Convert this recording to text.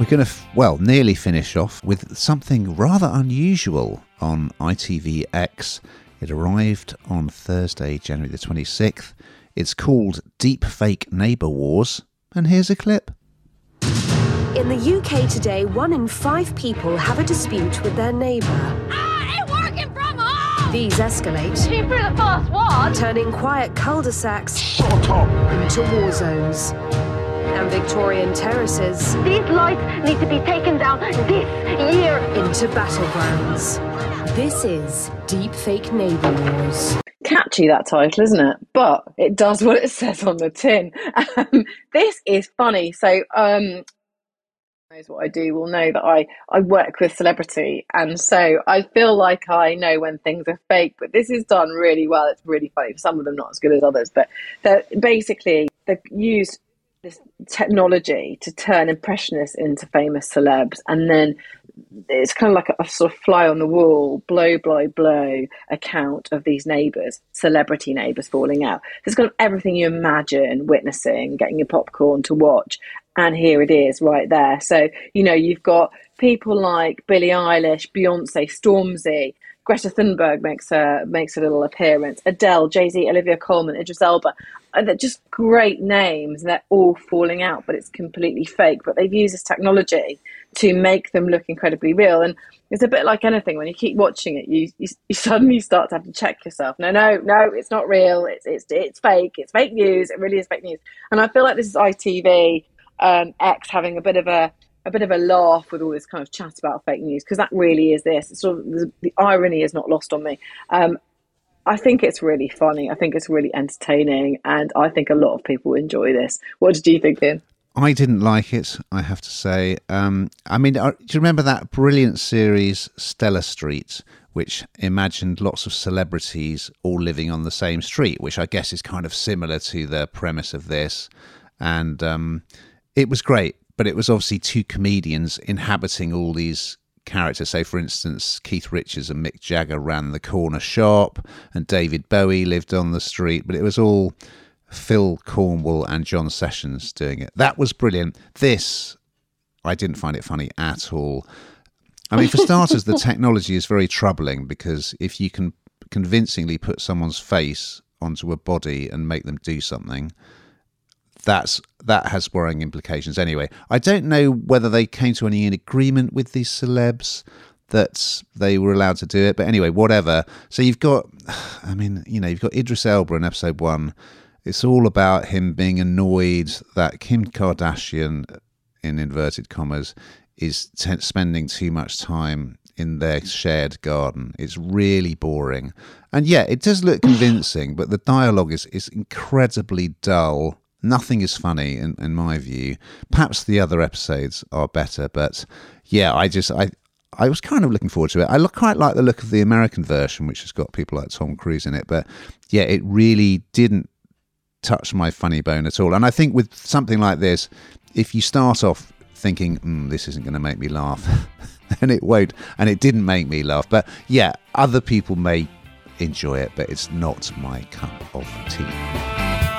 We're going to, well, nearly finish off with something rather unusual on ITVX. It arrived on Thursday, January the 26th. It's called Deep Fake Neighbour Wars, and here's a clip. In the UK today, one in five people have a dispute with their neighbour. Ah, I ain't working from home! These escalate, She threw the first one! turning quiet cul-de-sacs Shut up! into war zones. And Victorian terraces These lights need to be taken down this year! into battlegrounds. This is Deep Fake Neighbour Wars. catchy that title, isn't it? But it does what it says on the tin. Um, this is funny. So, um, knows what I do will know that I I work with celebrity, and so I feel like I know when things are fake. But this is done really well. It's really funny. Some of them not as good as others, but they're basically they've used this technology to turn impressionists into famous celebs, and then it's kind of like a, a sort of fly on the wall, blow, blow, blow account of these neighbours, celebrity neighbours falling out. It's got everything you imagine witnessing, getting your popcorn to watch, and here it is right there. So, you know, you've got people like Billie Eilish, Beyonce, Stormzy, Greta Thunberg makes a makes a little appearance. Adele, Jay Z, Olivia Colman, Idris Elba. They're just great names. They're all falling out, but it's completely fake. But they've used this technology to make them look incredibly real. And it's a bit like anything. When you keep watching it, you, you, you suddenly start to have to check yourself. No, no, no, it's not real. It's it's it's fake. It's fake news. It really is fake news. And I feel like this is ITV um, X having a bit of a a bit of a laugh with all this kind of chat about fake news because that really is this. It's sort of the, the irony is not lost on me. Um, I think it's really funny. I think it's really entertaining, and I think a lot of people enjoy this. What did you think, Ian? I didn't like it, I have to say. Um, I mean, uh, do you remember that brilliant series, Stella Street, which imagined lots of celebrities all living on the same street, which I guess is kind of similar to the premise of this. And um, it was great, but it was obviously two comedians inhabiting all these characters. Say, for instance, Keith Richards and Mick Jagger ran the corner shop, and David Bowie lived on the street, but it was all Phil Cornwell and John Sessions doing it. That was brilliant. This, I didn't find it funny at all. I mean, for starters, the technology is very troubling because if you can convincingly put someone's face onto a body and make them do something, that's that has worrying implications. Anyway, I don't know whether they came to any agreement with these celebs that they were allowed to do it, but anyway, whatever. So you've got, I mean, you know, you've got Idris Elba in episode one. It's all about him being annoyed that Kim Kardashian, in inverted commas, is t- spending too much time in their shared garden. It's really boring. And yeah, it does look convincing, but the dialogue is, is incredibly dull. Nothing is funny in, in my view. Perhaps the other episodes are better, but yeah, I just I I was kind of looking forward to it. I look, quite like the look of the American version, which has got people like Tom Cruise in it. But yeah, it really didn't touch my funny bone at all. And I think with something like this, if you start off thinking, mm, this isn't going to make me laugh, then it won't. And it didn't make me laugh. But yeah, other people may enjoy it, but it's not my cup of tea.